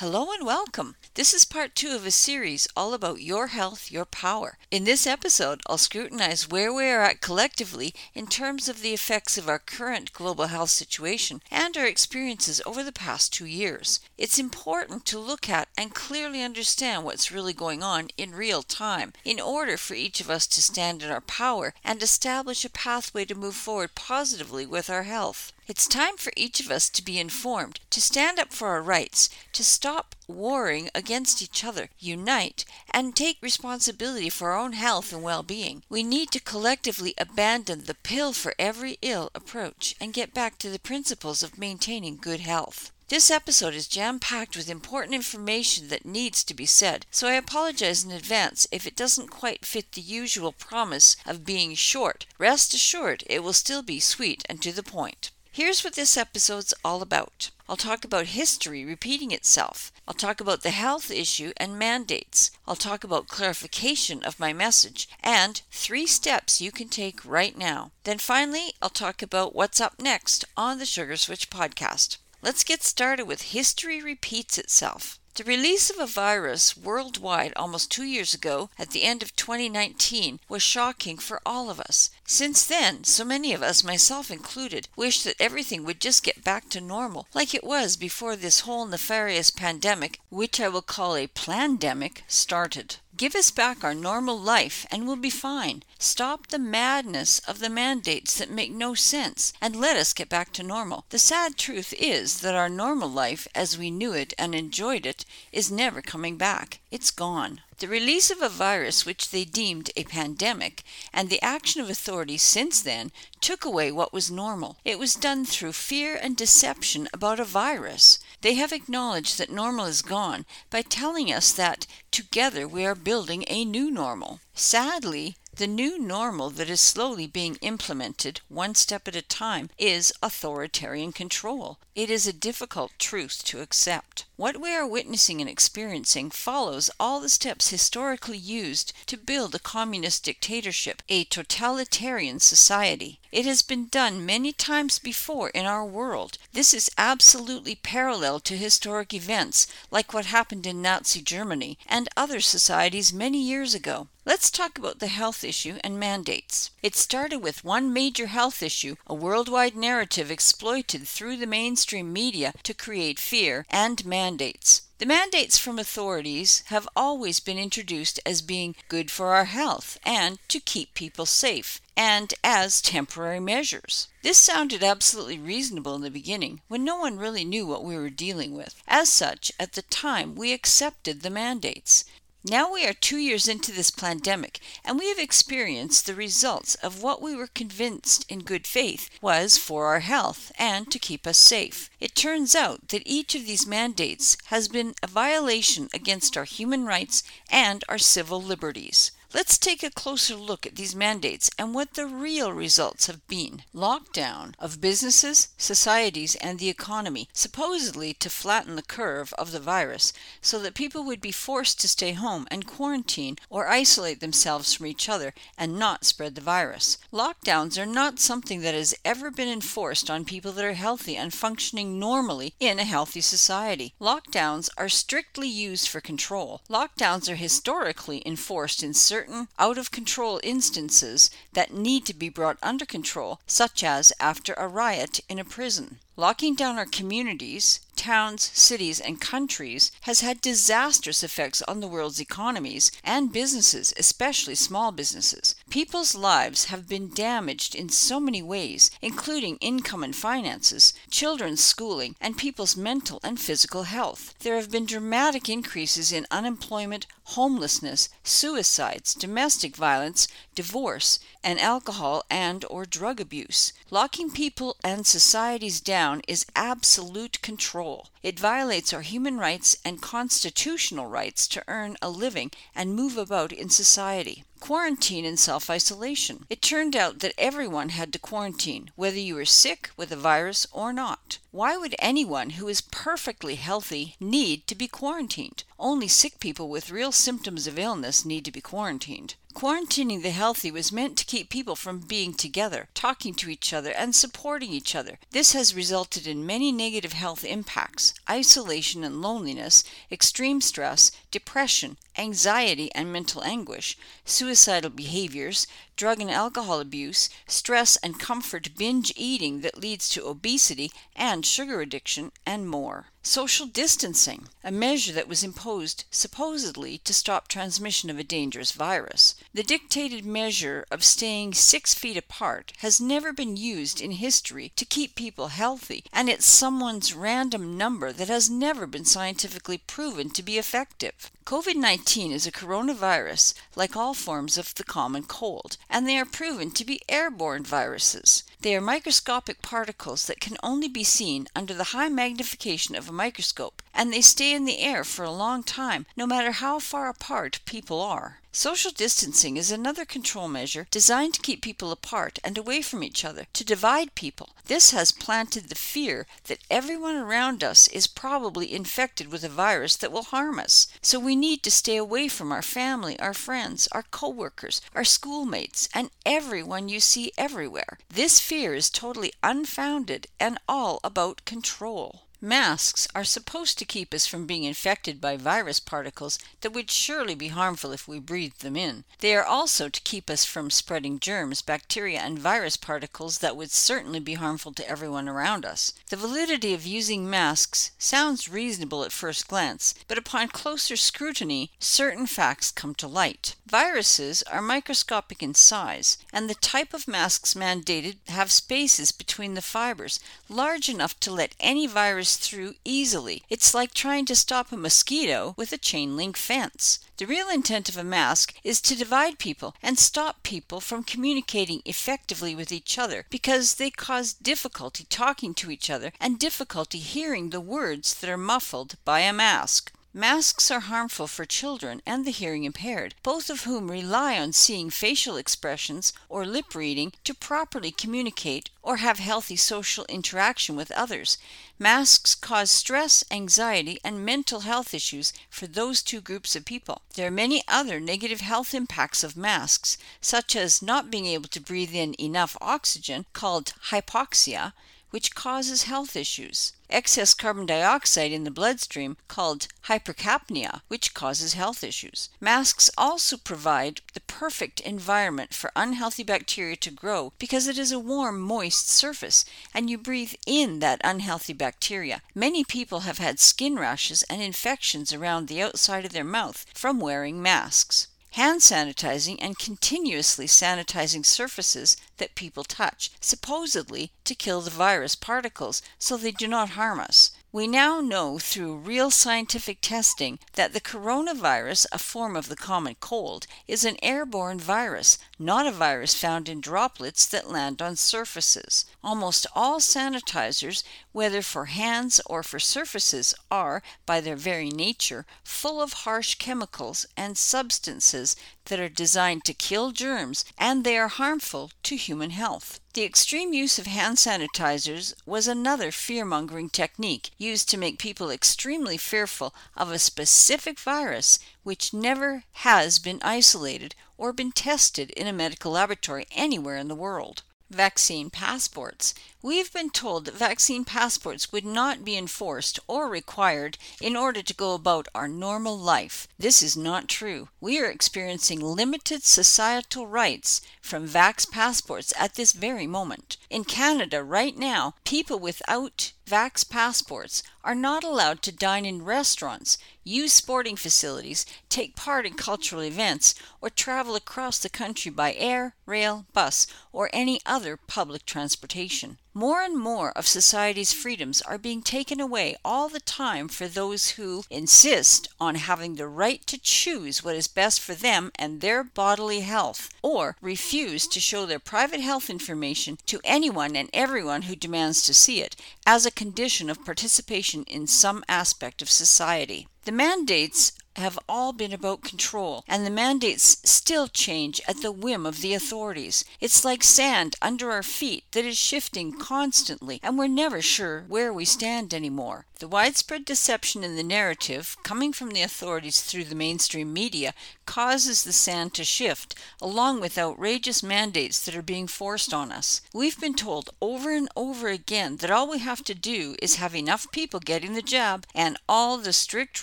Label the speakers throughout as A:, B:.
A: Hello and welcome. This is part two of a series all about your health, your power. In this episode, I'll scrutinize where we are at collectively in terms of the effects of our current global health situation and our experiences over the past two years. It's important to look at and clearly understand what's really going on in real time in order for each of us to stand in our power and establish a pathway to move forward positively with our health. It's time for each of us to be informed, to stand up for our rights, to stop warring against each other, unite, and take responsibility for our own health and well being. We need to collectively abandon the pill for every ill approach and get back to the principles of maintaining good health. This episode is jam packed with important information that needs to be said, so I apologize in advance if it doesn't quite fit the usual promise of being short. Rest assured, it will still be sweet and to the point. Here's what this episode's all about. I'll talk about history repeating itself. I'll talk about the health issue and mandates. I'll talk about clarification of my message and three steps you can take right now. Then finally, I'll talk about what's up next on the Sugar Switch podcast. Let's get started with History Repeats Itself. The release of a virus worldwide almost two years ago, at the end of 2019, was shocking for all of us. Since then, so many of us, myself included, wish that everything would just get back to normal, like it was before this whole nefarious pandemic, which I will call a plandemic, started. Give us back our normal life and we'll be fine. Stop the madness of the mandates that make no sense and let us get back to normal. The sad truth is that our normal life, as we knew it and enjoyed it, is never coming back. It's gone. The release of a virus which they deemed a pandemic and the action of authorities since then took away what was normal. It was done through fear and deception about a virus. They have acknowledged that normal is gone by telling us that together we are building a new normal. Sadly, the new normal that is slowly being implemented, one step at a time, is authoritarian control. It is a difficult truth to accept. What we are witnessing and experiencing follows all the steps historically used to build a communist dictatorship, a totalitarian society. It has been done many times before in our world. This is absolutely parallel to historic events like what happened in Nazi Germany and other societies many years ago. Let's talk about the health issue and mandates. It started with one major health issue, a worldwide narrative exploited through the mainstream media to create fear, and mandates. The mandates from authorities have always been introduced as being good for our health and to keep people safe, and as temporary measures. This sounded absolutely reasonable in the beginning, when no one really knew what we were dealing with. As such, at the time, we accepted the mandates. Now we are two years into this pandemic, and we have experienced the results of what we were convinced in good faith was for our health and to keep us safe. It turns out that each of these mandates has been a violation against our human rights and our civil liberties. Let's take a closer look at these mandates and what the real results have been. Lockdown of businesses, societies, and the economy, supposedly to flatten the curve of the virus so that people would be forced to stay home and quarantine or isolate themselves from each other and not spread the virus. Lockdowns are not something that has ever been enforced on people that are healthy and functioning normally in a healthy society. Lockdowns are strictly used for control. Lockdowns are historically enforced in certain certain out of control instances that need to be brought under control, such as after a riot in a prison. Locking down our communities, towns, cities, and countries has had disastrous effects on the world's economies and businesses, especially small businesses. People's lives have been damaged in so many ways, including income and finances, children's schooling, and people's mental and physical health. There have been dramatic increases in unemployment, homelessness, suicides, domestic violence, divorce, and alcohol and or drug abuse. Locking people and societies down is absolute control. It violates our human rights and constitutional rights to earn a living and move about in society. Quarantine and self isolation. It turned out that everyone had to quarantine, whether you were sick with a virus or not. Why would anyone who is perfectly healthy need to be quarantined? Only sick people with real symptoms of illness need to be quarantined. Quarantining the healthy was meant to keep people from being together, talking to each other, and supporting each other. This has resulted in many negative health impacts isolation and loneliness, extreme stress, depression, anxiety and mental anguish, suicidal behaviors, drug and alcohol abuse, stress and comfort binge eating that leads to obesity and sugar addiction, and more. Social distancing, a measure that was imposed supposedly to stop transmission of a dangerous virus. The dictated measure of staying six feet apart has never been used in history to keep people healthy, and it's someone's random number that has never been scientifically proven to be effective. COVID 19 is a coronavirus like all forms of the common cold, and they are proven to be airborne viruses. They are microscopic particles that can only be seen under the high magnification of a microscope, and they stay in the air for a long time, no matter how far apart people are. Social distancing is another control measure designed to keep people apart and away from each other, to divide people. This has planted the fear that everyone around us is probably infected with a virus that will harm us. So we need to stay away from our family, our friends, our coworkers, our schoolmates, and everyone you see everywhere. This fear is totally unfounded and all about control. Masks are supposed to keep us from being infected by virus particles that would surely be harmful if we breathed them in. They are also to keep us from spreading germs, bacteria, and virus particles that would certainly be harmful to everyone around us. The validity of using masks sounds reasonable at first glance, but upon closer scrutiny, certain facts come to light. Viruses are microscopic in size, and the type of masks mandated have spaces between the fibers large enough to let any virus through easily. It's like trying to stop a mosquito with a chain link fence. The real intent of a mask is to divide people and stop people from communicating effectively with each other because they cause difficulty talking to each other and difficulty hearing the words that are muffled by a mask. Masks are harmful for children and the hearing impaired, both of whom rely on seeing facial expressions or lip reading to properly communicate or have healthy social interaction with others. Masks cause stress, anxiety, and mental health issues for those two groups of people. There are many other negative health impacts of masks, such as not being able to breathe in enough oxygen, called hypoxia which causes health issues. Excess carbon dioxide in the bloodstream, called hypercapnia, which causes health issues. Masks also provide the perfect environment for unhealthy bacteria to grow because it is a warm, moist surface and you breathe in that unhealthy bacteria. Many people have had skin rashes and infections around the outside of their mouth from wearing masks hand sanitizing and continuously sanitizing surfaces that people touch, supposedly to kill the virus particles so they do not harm us. We now know through real scientific testing that the coronavirus, a form of the common cold, is an airborne virus, not a virus found in droplets that land on surfaces. Almost all sanitizers, whether for hands or for surfaces, are, by their very nature, full of harsh chemicals and substances that are designed to kill germs and they are harmful to human health. The extreme use of hand sanitizers was another fear mongering technique used to make people extremely fearful of a specific virus which never has been isolated or been tested in a medical laboratory anywhere in the world. Vaccine passports. We've been told that vaccine passports would not be enforced or required in order to go about our normal life. This is not true. We are experiencing limited societal rights from Vax passports at this very moment. In Canada, right now, people without Vax passports are not allowed to dine in restaurants, use sporting facilities, take part in cultural events, or travel across the country by air, rail, bus, or any other public transportation. More and more of society's freedoms are being taken away all the time for those who insist on having the right to choose what is best for them and their bodily health, or refuse to show their private health information to anyone and everyone who demands to see it as a condition of participation in some aspect of society. The mandates have all been about control, and the mandates still change at the whim of the authorities. It's like sand under our feet that is shifting constantly, and we're never sure where we stand anymore. The widespread deception in the narrative, coming from the authorities through the mainstream media, causes the sand to shift, along with outrageous mandates that are being forced on us. We've been told over and over again that all we have to do is have enough people getting the jab, and all the strict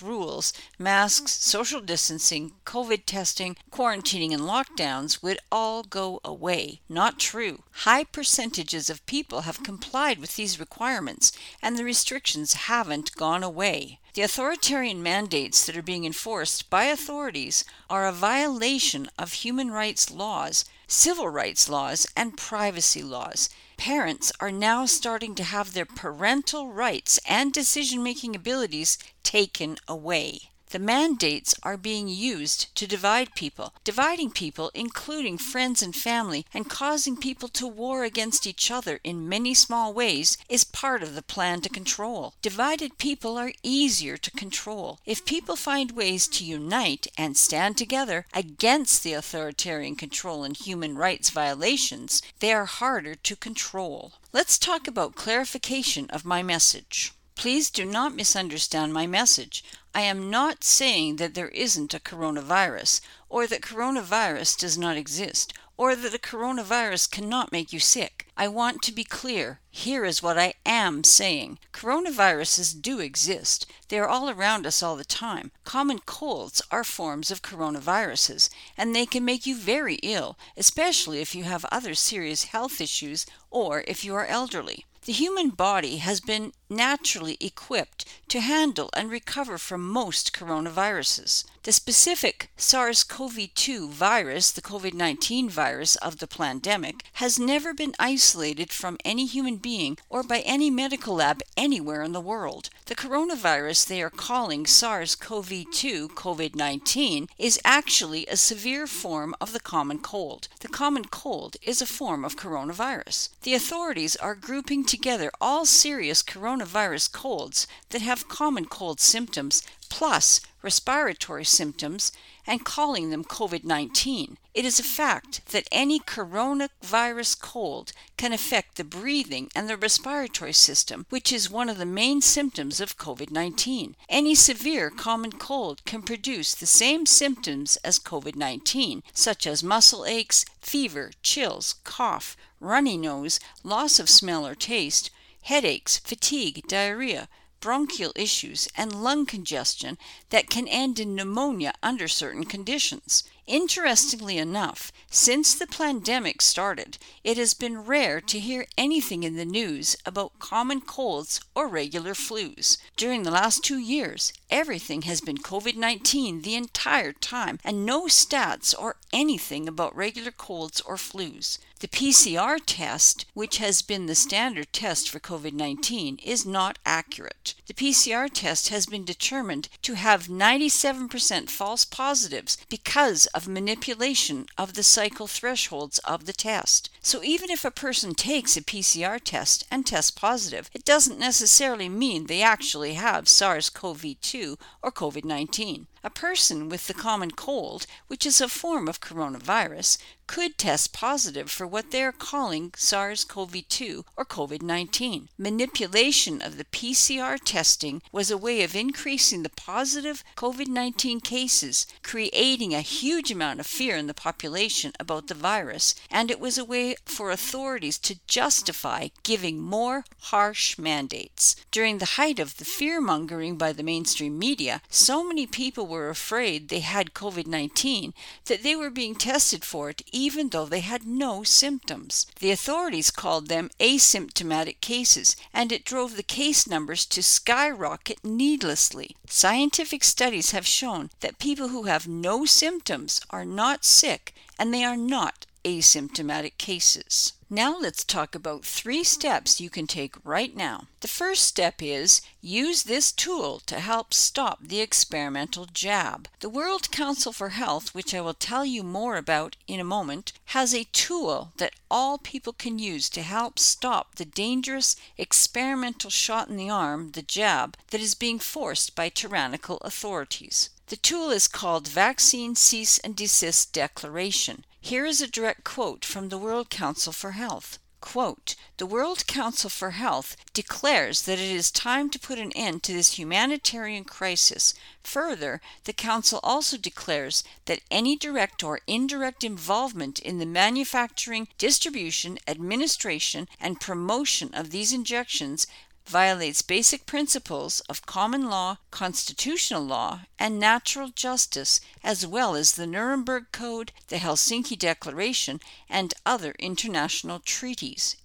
A: rules, masks, social distancing, COVID testing, quarantining, and lockdowns would all go away. Not true. High percentages of people have complied with these requirements, and the restrictions haven't gone away. The authoritarian mandates that are being enforced by authorities are a violation of human rights laws, civil rights laws, and privacy laws. Parents are now starting to have their parental rights and decision making abilities taken away. The mandates are being used to divide people, dividing people, including friends and family, and causing people to war against each other in many small ways is part of the plan to control. Divided people are easier to control. If people find ways to unite and stand together against the authoritarian control and human rights violations, they are harder to control. Let's talk about clarification of my message. Please do not misunderstand my message. I am not saying that there isn't a coronavirus, or that coronavirus does not exist, or that a coronavirus cannot make you sick. I want to be clear. Here is what I am saying coronaviruses do exist, they are all around us all the time. Common colds are forms of coronaviruses, and they can make you very ill, especially if you have other serious health issues or if you are elderly. The human body has been naturally equipped to handle and recover from most coronaviruses. The specific SARS CoV 2 virus, the COVID 19 virus of the pandemic, has never been isolated from any human being or by any medical lab anywhere in the world. The coronavirus they are calling SARS CoV 2 COVID 19 is actually a severe form of the common cold. The common cold is a form of coronavirus. The authorities are grouping together all serious coronavirus colds that have common cold symptoms plus respiratory symptoms and calling them COVID 19. It is a fact that any coronavirus cold can affect the breathing and the respiratory system, which is one of the main symptoms of COVID 19. Any severe common cold can produce the same symptoms as COVID 19, such as muscle aches, fever, chills, cough, runny nose, loss of smell or taste headaches, fatigue, diarrhea, bronchial issues, and lung congestion that can end in pneumonia under certain conditions. Interestingly enough, since the pandemic started, it has been rare to hear anything in the news about common colds or regular flus. During the last two years, everything has been COVID 19 the entire time, and no stats or anything about regular colds or flus. The PCR test, which has been the standard test for COVID 19, is not accurate. The PCR test has been determined to have 97% false positives because of manipulation of the cycle thresholds of the test. So even if a person takes a PCR test and tests positive, it doesn't necessarily mean they actually have SARS CoV 2 or COVID 19. A person with the common cold, which is a form of coronavirus, could test positive for what they are calling SARS CoV 2 or COVID 19. Manipulation of the PCR testing was a way of increasing the positive COVID 19 cases, creating a huge amount of fear in the population about the virus, and it was a way for authorities to justify giving more harsh mandates. During the height of the fear mongering by the mainstream media, so many people were were afraid they had COVID 19 that they were being tested for it even though they had no symptoms. The authorities called them asymptomatic cases, and it drove the case numbers to skyrocket needlessly. Scientific studies have shown that people who have no symptoms are not sick and they are not asymptomatic cases. Now let's talk about three steps you can take right now. The first step is use this tool to help stop the experimental jab. The World Council for Health, which I will tell you more about in a moment, has a tool that all people can use to help stop the dangerous experimental shot in the arm, the jab, that is being forced by tyrannical authorities. The tool is called Vaccine Cease and Desist Declaration. Here is a direct quote from the World Council for Health. Quote, the World Council for Health declares that it is time to put an end to this humanitarian crisis. Further, the Council also declares that any direct or indirect involvement in the manufacturing, distribution, administration, and promotion of these injections violates basic principles of common law, constitutional law, and natural justice, as well as the Nuremberg Code, the Helsinki Declaration, and other international treaties.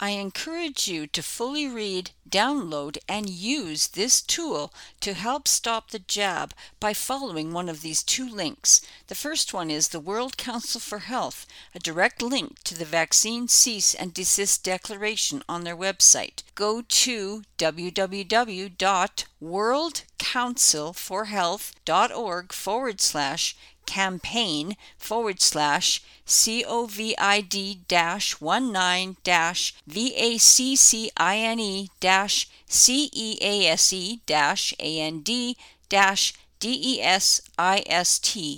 A: I encourage you to fully read, download, and use this tool to help stop the jab by following one of these two links. The first one is the World Council for Health, a direct link to the Vaccine Cease and Desist Declaration on their website. Go to www.worldcouncilforhealth.org forward slash campaign forward slash COVID dash 19 dash VACCINE dash CEASE dash AND dash DESIST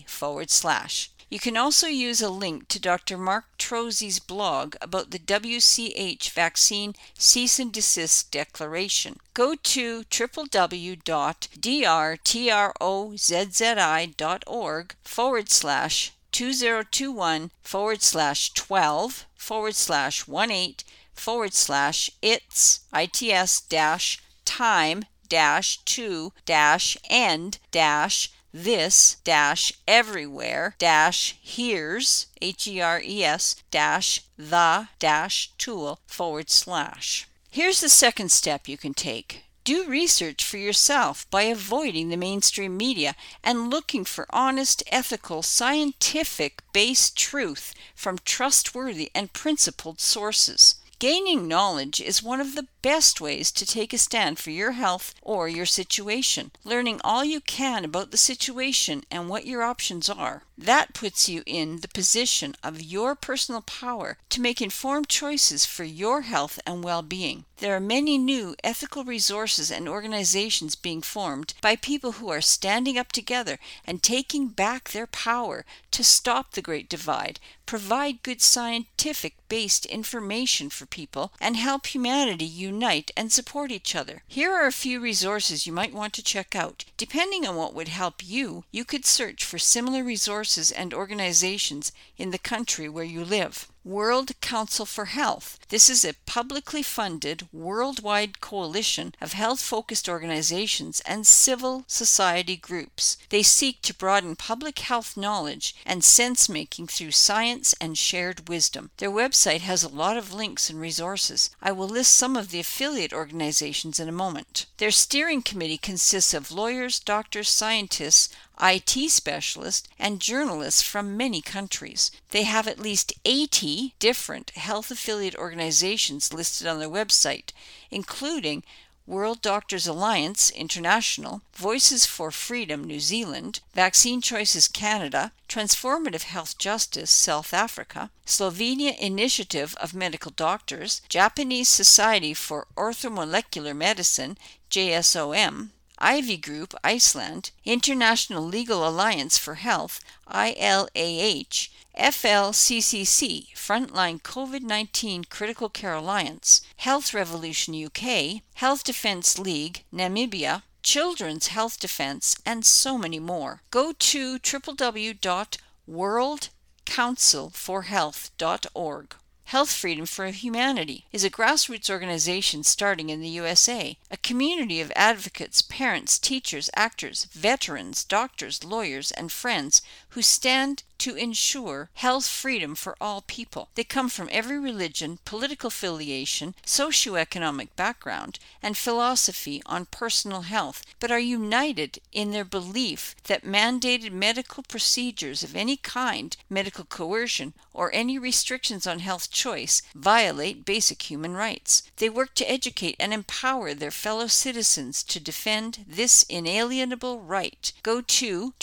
A: forward slash. You can also use a link to Dr. Mark Trozzi's blog about the WCH vaccine cease and desist declaration. Go to www.drtrozzi.org forward slash 2021 forward slash 12 forward slash 18 forward slash its its dash time dash 2 dash end dash this dash everywhere dash here's h-e-r-e-s dash the dash tool forward slash here's the second step you can take do research for yourself by avoiding the mainstream media and looking for honest, ethical, scientific based truth from trustworthy and principled sources. Gaining knowledge is one of the best ways to take a stand for your health or your situation. Learning all you can about the situation and what your options are. That puts you in the position of your personal power to make informed choices for your health and well being. There are many new ethical resources and organizations being formed by people who are standing up together and taking back their power to stop the Great Divide, provide good scientific based information for people, and help humanity unite and support each other. Here are a few resources you might want to check out. Depending on what would help you, you could search for similar resources and organizations in the country where you live. World Council for Health. This is a publicly funded worldwide coalition of health focused organizations and civil society groups. They seek to broaden public health knowledge and sense making through science and shared wisdom. Their website has a lot of links and resources. I will list some of the affiliate organizations in a moment. Their steering committee consists of lawyers, doctors, scientists, IT specialists, and journalists from many countries. They have at least 80 different health affiliate organizations listed on their website, including World Doctors Alliance International, Voices for Freedom New Zealand, Vaccine Choices Canada, Transformative Health Justice South Africa, Slovenia Initiative of Medical Doctors, Japanese Society for Orthomolecular Medicine JSOM, Ivy Group Iceland, International Legal Alliance for Health ILAH, FLCCC Frontline COVID 19 Critical Care Alliance, Health Revolution UK, Health Defence League Namibia, Children's Health Defense, and so many more. Go to www.worldcouncilforhealth.org. Health Freedom for Humanity is a grassroots organization starting in the USA, a community of advocates, parents, teachers, actors, veterans, doctors, lawyers, and friends who stand to ensure health freedom for all people. They come from every religion, political affiliation, socioeconomic background, and philosophy on personal health, but are united in their belief that mandated medical procedures of any kind, medical coercion, or any restrictions on health choice violate basic human rights. They work to educate and empower their fellow citizens to defend this inalienable right. Go to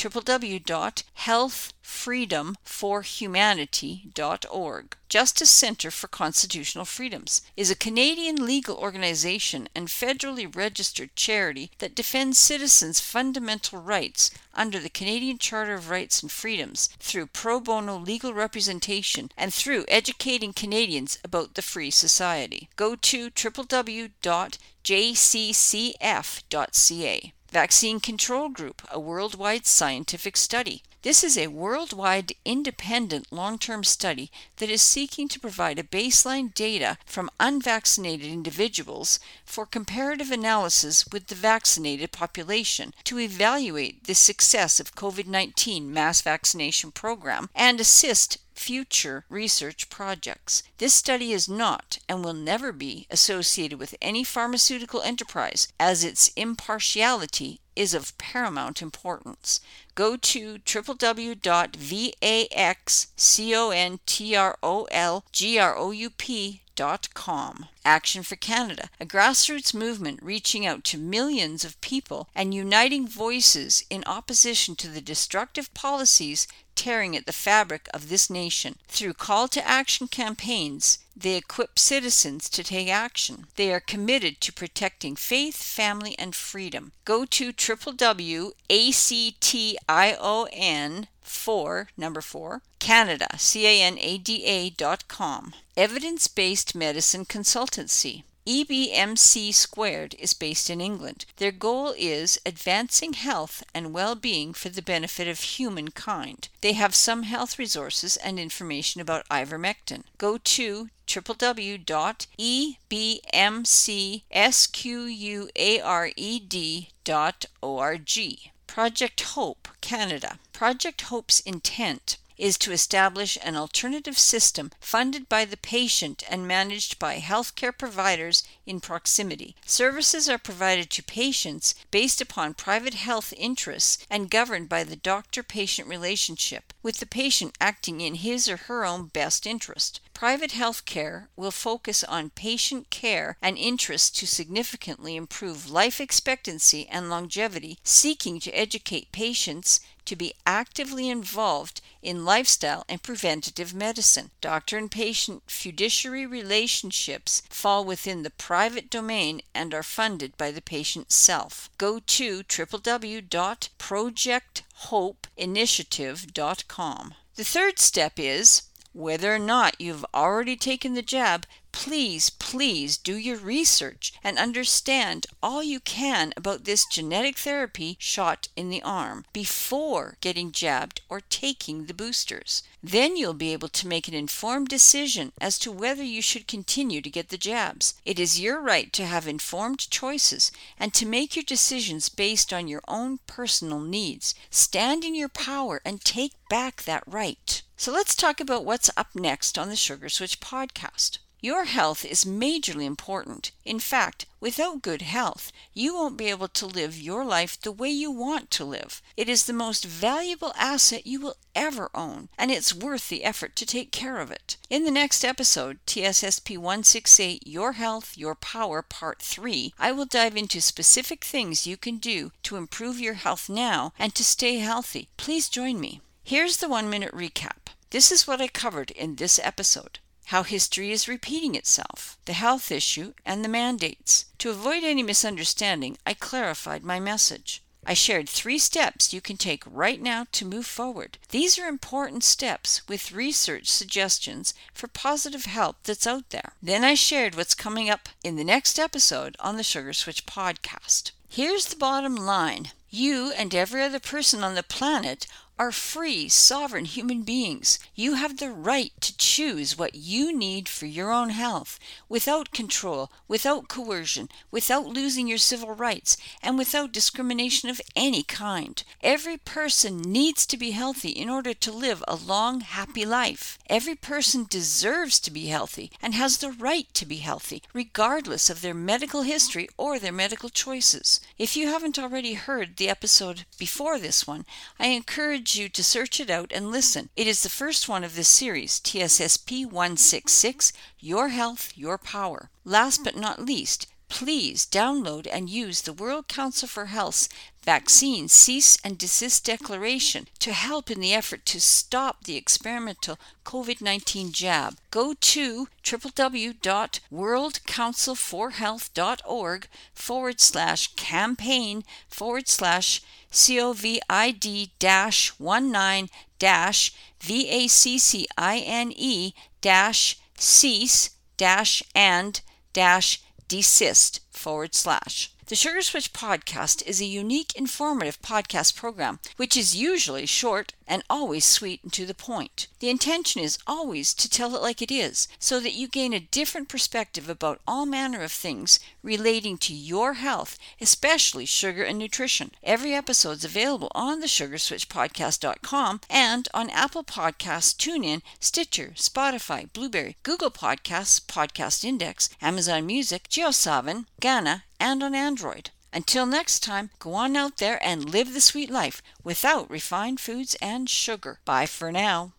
A: www.healthfreedomforhumanity.org. Justice Center for Constitutional Freedoms is a Canadian legal organization and federally registered charity that defends citizens' fundamental rights under the Canadian Charter of Rights and Freedoms through pro bono legal representation and through educating Canadians about the free society. Go to www.jccf.ca. Vaccine Control Group, a worldwide scientific study. This is a worldwide independent long term study that is seeking to provide a baseline data from unvaccinated individuals for comparative analysis with the vaccinated population to evaluate the success of COVID 19 mass vaccination program and assist future research projects. This study is not and will never be associated with any pharmaceutical enterprise as its impartiality is of paramount importance. Go to www.vaxcontrolgroup.com. Action for Canada, a grassroots movement reaching out to millions of people and uniting voices in opposition to the destructive policies tearing at the fabric of this nation. Through call to action campaigns, they equip citizens to take action. They are committed to protecting faith, family, and freedom. Go to www.action four number four Canada C A N A D A dot com. Evidence based medicine consultancy. EBMC Squared is based in England. Their goal is advancing health and well being for the benefit of humankind. They have some health resources and information about ivermectin. Go to www.ebmcsquared.org. Project Hope, Canada. Project Hope's intent is to establish an alternative system funded by the patient and managed by healthcare providers in proximity. Services are provided to patients based upon private health interests and governed by the doctor patient relationship, with the patient acting in his or her own best interest. Private health care will focus on patient care and interests to significantly improve life expectancy and longevity, seeking to educate patients to be actively involved in lifestyle and preventative medicine. Doctor and patient fiduciary relationships fall within the private domain and are funded by the patient self. Go to www.projecthopeinitiative.com. The third step is whether or not you've already taken the jab, please, please do your research and understand all you can about this genetic therapy shot in the arm before getting jabbed or taking the boosters. Then you'll be able to make an informed decision as to whether you should continue to get the jabs. It is your right to have informed choices and to make your decisions based on your own personal needs. Stand in your power and take back that right. So let's talk about what's up next on the Sugar Switch podcast. Your health is majorly important. In fact, without good health, you won't be able to live your life the way you want to live. It is the most valuable asset you will ever own, and it's worth the effort to take care of it. In the next episode, TSSP 168 Your Health, Your Power, Part 3, I will dive into specific things you can do to improve your health now and to stay healthy. Please join me. Here's the one minute recap. This is what I covered in this episode how history is repeating itself, the health issue, and the mandates. To avoid any misunderstanding, I clarified my message. I shared three steps you can take right now to move forward. These are important steps with research suggestions for positive help that's out there. Then I shared what's coming up in the next episode on the Sugar Switch podcast. Here's the bottom line you and every other person on the planet are free, sovereign human beings. You have the right to choose what you need for your own health without control, without coercion, without losing your civil rights, and without discrimination of any kind. Every person needs to be healthy in order to live a long, happy life. Every person deserves to be healthy and has the right to be healthy, regardless of their medical history or their medical choices. If you haven't already heard the episode before this one, I encourage you to search it out and listen. It is the first one of this series, TSSP 166 Your Health, Your Power. Last but not least, please download and use the World Council for Health's vaccine cease and desist declaration to help in the effort to stop the experimental COVID 19 jab. Go to www.worldcouncilforhealth.org forward slash campaign forward slash COVID 19 dash VACCINE dash cease dash and dash desist forward slash. The Sugar Switch podcast is a unique, informative podcast program, which is usually short and always sweet and to the point. The intention is always to tell it like it is, so that you gain a different perspective about all manner of things relating to your health, especially sugar and nutrition. Every episode is available on the sugarswitchpodcast.com and on Apple Podcasts, TuneIn, Stitcher, Spotify, Blubrry, Google Podcasts, Podcast Index, Amazon Music, JioSaavn, Gaana, and on Android. Until next time, go on out there and live the sweet life without refined foods and sugar. Bye for now.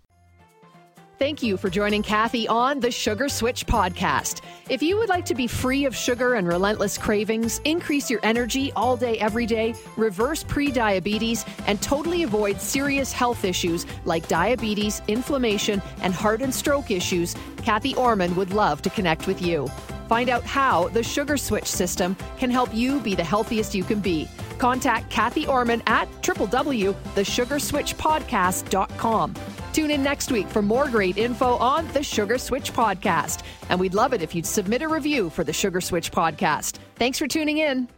B: Thank you for joining Cathy on the Sugar Switch podcast. If you would like to be free of sugar and relentless cravings, increase your energy all day, every day, reverse pre-diabetes, and totally avoid serious health issues like diabetes, inflammation, and heart and stroke issues, Cathy Ormon would love to connect with you. Find out how the Sugar Switch system can help you be the healthiest you can be. Contact Cathy Ormon at www.thesugarswitchpodcast.com. Tune in next week for more great info on the Sugar Switch Podcast. And we'd love it if you'd submit a review for the Sugar Switch Podcast. Thanks for tuning in.